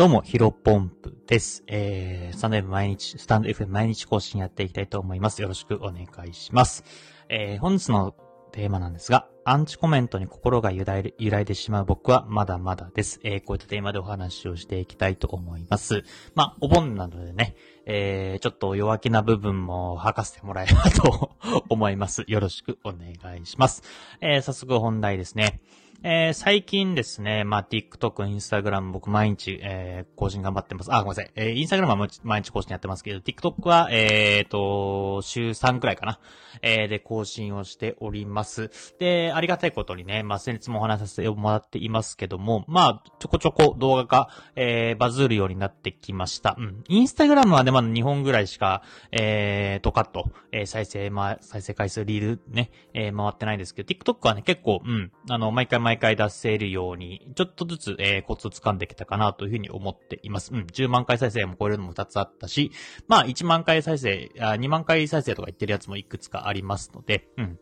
どうも、ヒロポンプです。えー、スタンド F 毎日、スタンド F 毎日更新やっていきたいと思います。よろしくお願いします。えー、本日のテーマなんですが、アンチコメントに心が揺らい揺らいでしまう僕はまだまだです。えー、こういったテーマでお話をしていきたいと思います。まあ、お盆なのでね、えー、ちょっと弱気な部分も吐かせてもらえればと思います。よろしくお願いします。えー、早速本題ですね。えー、最近ですね、まあ、TikTok、Instagram 僕毎日、えー、更新頑張ってます。あ、ごめんなさい。えー、Instagram は毎日更新やってますけど、TikTok は、えーと、週3くらいかな。えー、で、更新をしております。で、ありがたいことにね、まあ、先日もお話しさせてもらっていますけども、まあ、ちょこちょこ動画が、えー、バズるようになってきました。うん。Instagram はね、まだ2本ぐらいしか、えー、とかっと、えー、再生、まあ、再生回数、リールね、えー、回ってないですけど、TikTok はね、結構、うん、あの、毎回毎回毎回出せるように、ちょっとずつ、えー、コツを掴んできたかなというふうに思っています。うん、10万回再生も超えるのも2つあったし、まあ、1万回再生、あ2万回再生とか言ってるやつもいくつかありますので、うん。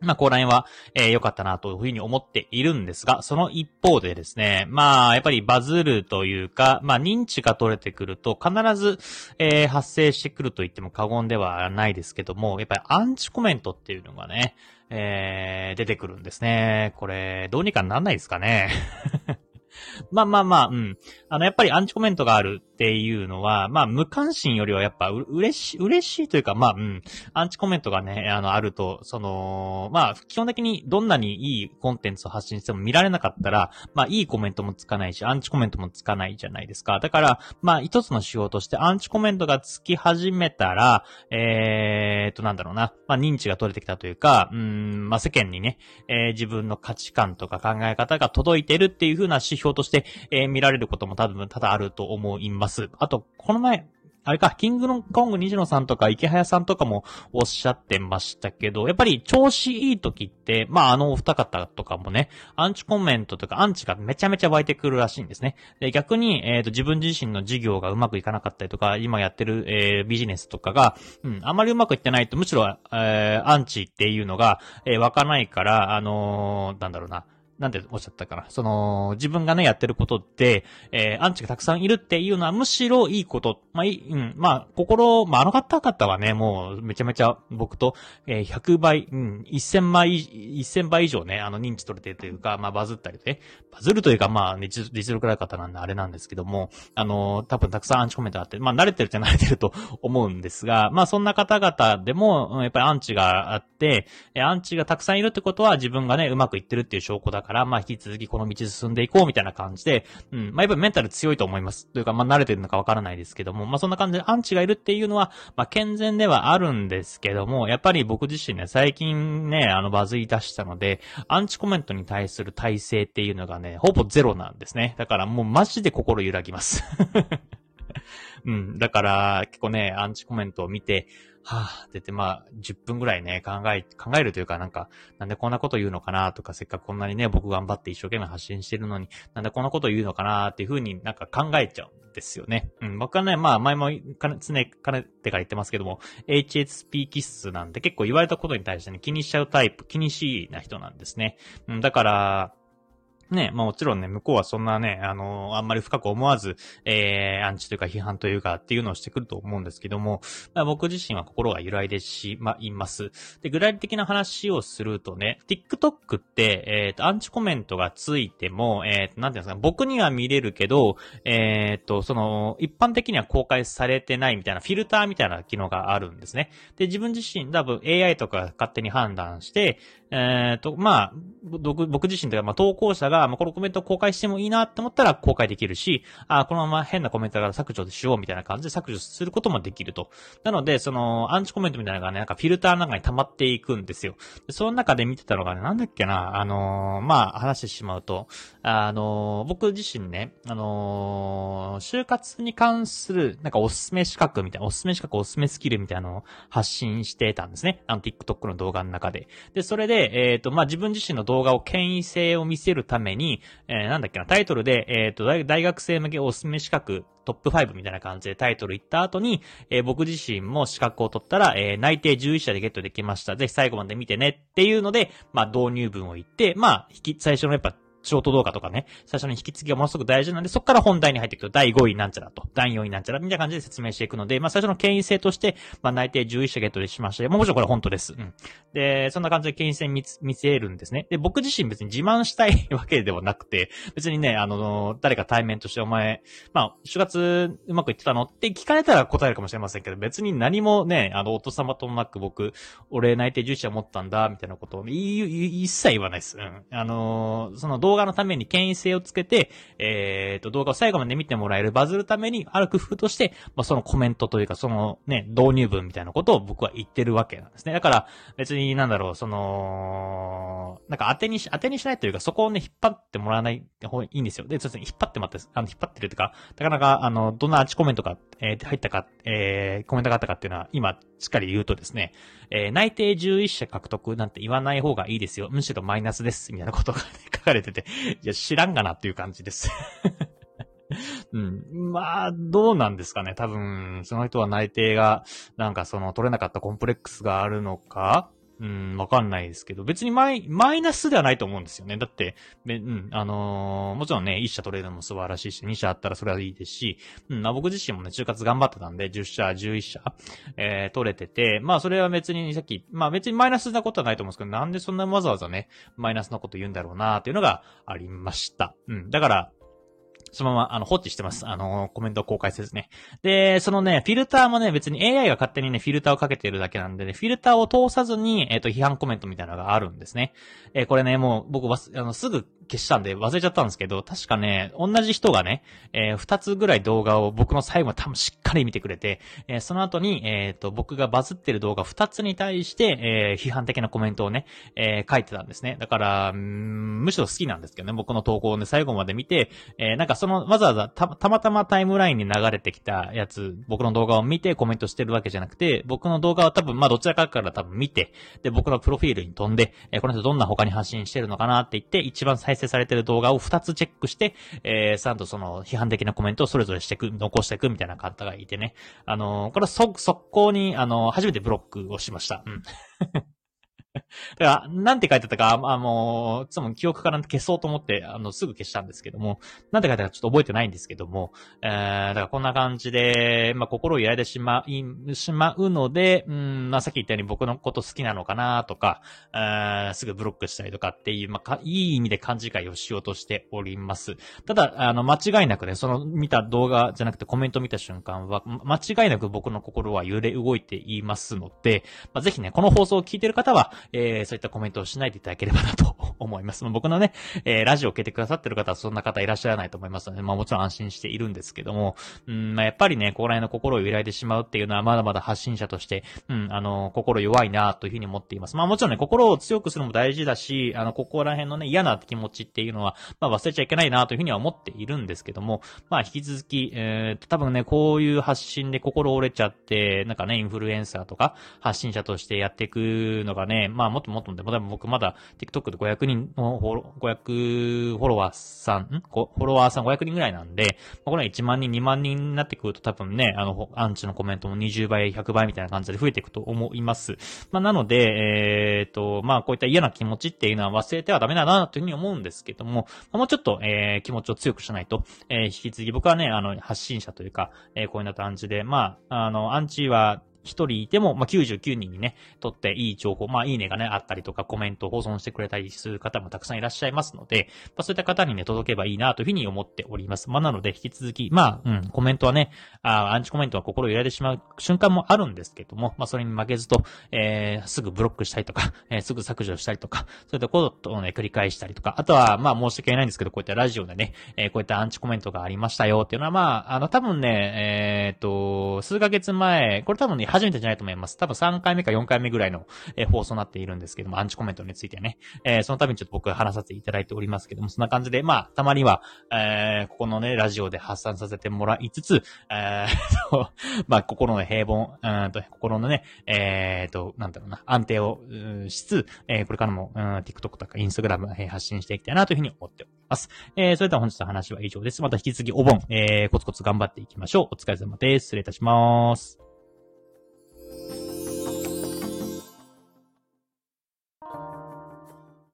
まあ、ここら辺は、えー、良かったなというふうに思っているんですが、その一方でですね、まあ、やっぱりバズるというか、まあ、認知が取れてくると、必ず、えー、発生してくると言っても過言ではないですけども、やっぱりアンチコメントっていうのがね、えー、出てくるんですね。これ、どうにかなんないですかね。まあまあまあ、うん。あの、やっぱりアンチコメントがあるっていうのは、まあ、無関心よりはやっぱう、嬉しい、嬉しいというか、まあ、うん。アンチコメントがね、あの、あると、その、まあ、基本的にどんなにいいコンテンツを発信しても見られなかったら、まあ、いいコメントもつかないし、アンチコメントもつかないじゃないですか。だから、まあ、一つの仕様としてアンチコメントがつき始めたら、えーと、なんだろうな、まあ、認知が取れてきたというか、うん、まあ、世間にね、えー、自分の価値観とか考え方が届いてるっていう風な指標として、えー、見られることも多分多々あると思います。あと、この前、あれか、キングのコング西野さんとか池早さんとかもおっしゃってましたけど、やっぱり調子いい時って、まああのお二方とかもね、アンチコメントとかアンチがめちゃめちゃ湧いてくるらしいんですね。で、逆に、えっ、ー、と、自分自身の事業がうまくいかなかったりとか、今やってる、えー、ビジネスとかが、うん、あまりうまくいってないと、むしろ、えー、アンチっていうのが、えー、湧かないから、あのー、なんだろうな、なんておっしゃったかな。その、自分がね、やってることって、えー、アンチがたくさんいるっていうのは、むしろいいこと。まあ、いい、うん、まあ、心、まあ、あの方々はね、もう、めちゃめちゃ僕と、えー、100倍、うん、1000倍、1000倍以上ね、あの、認知取れてるというか、まあ、バズったりね、バズるというか、まあ、ね実力ある方なんであれなんですけども、あの、多分たくさんアンチコメントあって、まあ、慣れてるっちゃ慣れてると 思うんですが、まあ、そんな方々でも、やっぱりアンチがあって、えアンチがたくさんいるってことは、自分がね、うまくいってるっていう証拠だから、からまあ、引き続きこの道進んでいこうみたいな感じで、うん、まあ、やっぱりメンタル強いと思います。というか、まあ、慣れてるのかわからないですけども、まあ、そんな感じでアンチがいるっていうのは、まあ、健全ではあるんですけども、やっぱり僕自身ね、最近ね、あの、バズり出したので、アンチコメントに対する体制っていうのがね、ほぼゼロなんですね。だからもうマジで心揺らぎます。うん。だから、結構ね、アンチコメントを見て、はぁ、ってて、まあ、10分ぐらいね、考え、考えるというか、なんか、なんでこんなこと言うのかなとか、せっかくこんなにね、僕頑張って一生懸命発信してるのに、なんでこんなこと言うのかなっていうふうになんか考えちゃうんですよね。うん、僕はね、まあ、前もかね、常、かねてから言ってますけども、HSP 気質なんで結構言われたことに対してね、気にしちゃうタイプ、気にしいな人なんですね。うん、だから、ね、まあもちろんね、向こうはそんなね、あの、あんまり深く思わず、えー、アンチというか批判というかっていうのをしてくると思うんですけども、まあ、僕自身は心が揺らいでしまいます。で、具体的な話をするとね、TikTok って、えっ、ー、と、アンチコメントがついても、えっ、ー、と、なんていうんですか、僕には見れるけど、えっ、ー、と、その、一般的には公開されてないみたいな、フィルターみたいな機能があるんですね。で、自分自身、多分 AI とか勝手に判断して、えっ、と、まあ、僕、僕自身というか、まあ、投稿者が、まあ、このコメントを公開してもいいなって思ったら公開できるし、あこのまま変なコメントだから削除しようみたいな感じで削除することもできると。なので、その、アンチコメントみたいなのがね、なんかフィルターの中に溜まっていくんですよ。でその中で見てたのがね、なんだっけな、あのー、まあ、話してしまうと、あのー、僕自身ね、あのー、就活に関する、なんかおすすめ資格みたいな、おすすめ資格、おすすめスキルみたいなのを発信してたんですね。あの、TikTok の動画の中で。で、それで、えっ、と、まあ、自分自身の動画を権威性を見せるために、えー、なんだっけな、タイトルで、えっ、ー、と、大学生向けおすすめ資格トップ5みたいな感じでタイトル言った後に、えー、僕自身も資格を取ったら、えー、内定11社でゲットできました。ぜひ最後まで見てねっていうので、まあ、導入文を言って、まあ、引き、最初のやっぱショート動画とかね、最初に引き継ぎがものすごく大事なんで、そこから本題に入っていくと、第5位なんちゃらと、第4位なんちゃら、みたいな感じで説明していくので、まあ最初の権威性として、まあ内定11社ゲットでしましたもちろんこれ本当です。うん。で、そんな感じで権威性見見せるんですね。で、僕自身別に自慢したいわけではなくて、別にね、あの、誰か対面としてお前、まあ、4月うまくいってたの？って聞かれたら答えるかもしれませんけど、別に何もね、あの、お父様ともなく僕、俺内定11社持ったんだ、みたいなことを、一切言わないです。うん。あの、その動画のために権威性をつけて、えっ、ー、と、動画を最後まで見てもらえる、バズるために、ある工夫として、まあ、そのコメントというか、そのね、導入文みたいなことを僕は言ってるわけなんですね。だから、別になんだろう、その、なんか当てにし、当てにしないというか、そこをね、引っ張ってもらわない方がいいんですよ。で、そうですね、引っ張ってもらって、あの、引っ張ってるというか、なかなか、あの、どんなアーチコメントが、えー、入ったか、えー、コメントがあったかっていうのは、今、しっかり言うとですね、えー、内定11社獲得なんて言わない方がいいですよ。むしろマイナスです。みたいなことが、ね、かれてて、いや、知らんがなっていう感じです うん。まあ、どうなんですかね。多分、その人は内定が、なんかその取れなかったコンプレックスがあるのかうん、わかんないですけど、別にマイ、マイナスではないと思うんですよね。だって、うん、あのー、もちろんね、1社取れるのも素晴らしいし、2社あったらそれはいいですし、うん、まあ僕自身もね、就活頑張ってたんで、10社、11社、えー、取れてて、まあそれは別にさっき、まあ別にマイナスなことはないと思うんですけど、なんでそんなわざわざね、マイナスなこと言うんだろうなっていうのがありました。うん、だから、そのまま、あの、放置してます。あの、コメントを公開せずね。で、そのね、フィルターもね、別に AI が勝手にね、フィルターをかけてるだけなんでね、フィルターを通さずに、えっ、ー、と、批判コメントみたいなのがあるんですね。えー、これね、もう、僕は、あの、すぐ消したんで忘れちゃったんですけど、確かね、同じ人がね、えー、2つぐらい動画を僕の最後は多分しっかり見てくれて、え、その後に、えっ、と、僕がバズってる動画2つに対して、え、批判的なコメントをね、え、書いてたんですね。だから、むしろ好きなんですけどね、僕の投稿をね、最後まで見て、え、なんかその、わざわざた、たまたまタイムラインに流れてきたやつ、僕の動画を見てコメントしてるわけじゃなくて、僕の動画は多分、まあどちらかから多分見て、で、僕のプロフィールに飛んで、え、この人どんな他に発信してるのかなって言って、一番再生されてる動画を2つチェックして、えー、ちゃんとその批判的なコメントをそれぞれしてく、残していくみたいな方がいてね。あのー、これは速攻に、あのー、初めてブロックをしました。うん。だから、なんて書いてたか、あの、いつも記憶から消そうと思って、あの、すぐ消したんですけども、なんて書いてたかちょっと覚えてないんですけども、えー、だからこんな感じで、まあ、心を揺らいでしまい、しまうので、うん、まあ、さっき言ったように僕のこと好きなのかなとか、えー、すぐブロックしたりとかっていう、まあ、いい意味で勘違いをしようとしております。ただ、あの、間違いなくね、その見た動画じゃなくてコメント見た瞬間は、間違いなく僕の心は揺れ動いていますので、まあ、ぜひね、この放送を聞いてる方は、えー、そういったコメントをしないでいただければなと思います。僕のね、えー、ラジオを聞いてくださってる方はそんな方いらっしゃらないと思いますので、まあもちろん安心しているんですけども、うん、まあやっぱりね、ここら辺の心を揺らいでしまうっていうのはまだまだ発信者として、うん、あの、心弱いなというふうに思っています。まあもちろんね、心を強くするのも大事だし、あの、ここら辺のね、嫌な気持ちっていうのは、まあ忘れちゃいけないなというふうには思っているんですけども、まあ引き続き、えー、多分ね、こういう発信で心折れちゃって、なんかね、インフルエンサーとか発信者としてやっていくのがね、まあもっともっとでも僕まだ TikTok で500人のフォロ、500フォロワーさん、ん？フォロワーさん500人ぐらいなんで、まあこれは1万人、2万人になってくると多分ね、あの、アンチのコメントも20倍、100倍みたいな感じで増えていくと思います。まあ、なので、えっ、ー、と、まあ、こういった嫌な気持ちっていうのは忘れてはダメだなというふうに思うんですけども、もうちょっと、えー、気持ちを強くしないと、えー、引き続き僕はね、あの、発信者というか、えー、こういうな感じで、まあ、あの、アンチは、一人いても、まあ、99人にね、とっていい情報、まあ、いいねがね、あったりとか、コメントを保存してくれたりする方もたくさんいらっしゃいますので、まあ、そういった方にね、届けばいいなというふうに思っております。まあ、なので、引き続き、まあ、うん、コメントはね、あアンチコメントは心を揺らいでしまう瞬間もあるんですけども、まあ、それに負けずと、えー、すぐブロックしたりとか、えー、すぐ削除したりとか、そういったことをね、繰り返したりとか、あとは、まあ、申し訳ないんですけど、こういったラジオでね、えー、こういったアンチコメントがありましたよっていうのは、まあ、あの、多分ね、えー、っと、数ヶ月前、これ多分ね、初めてじゃないと思います。。多分3回目か4回目ぐらいの、え、放送になっているんですけども、アンチコメントについてはね。え、その度にちょっと僕話させていただいておりますけども、そんな感じで、まあ、たまには、えー、ここのね、ラジオで発散させてもらいつつ、えー、まあ、心の平凡、うんと、心のね、えーと、なんだろうな、安定をしつつ、え、これからも、うん、TikTok とか Instagram、え、発信していきたいなというふうに思っております。え、それでは本日の話は以上です。また引き続きお盆、えー、コツコツ頑張っていきましょう。お疲れ様です。失礼いたします。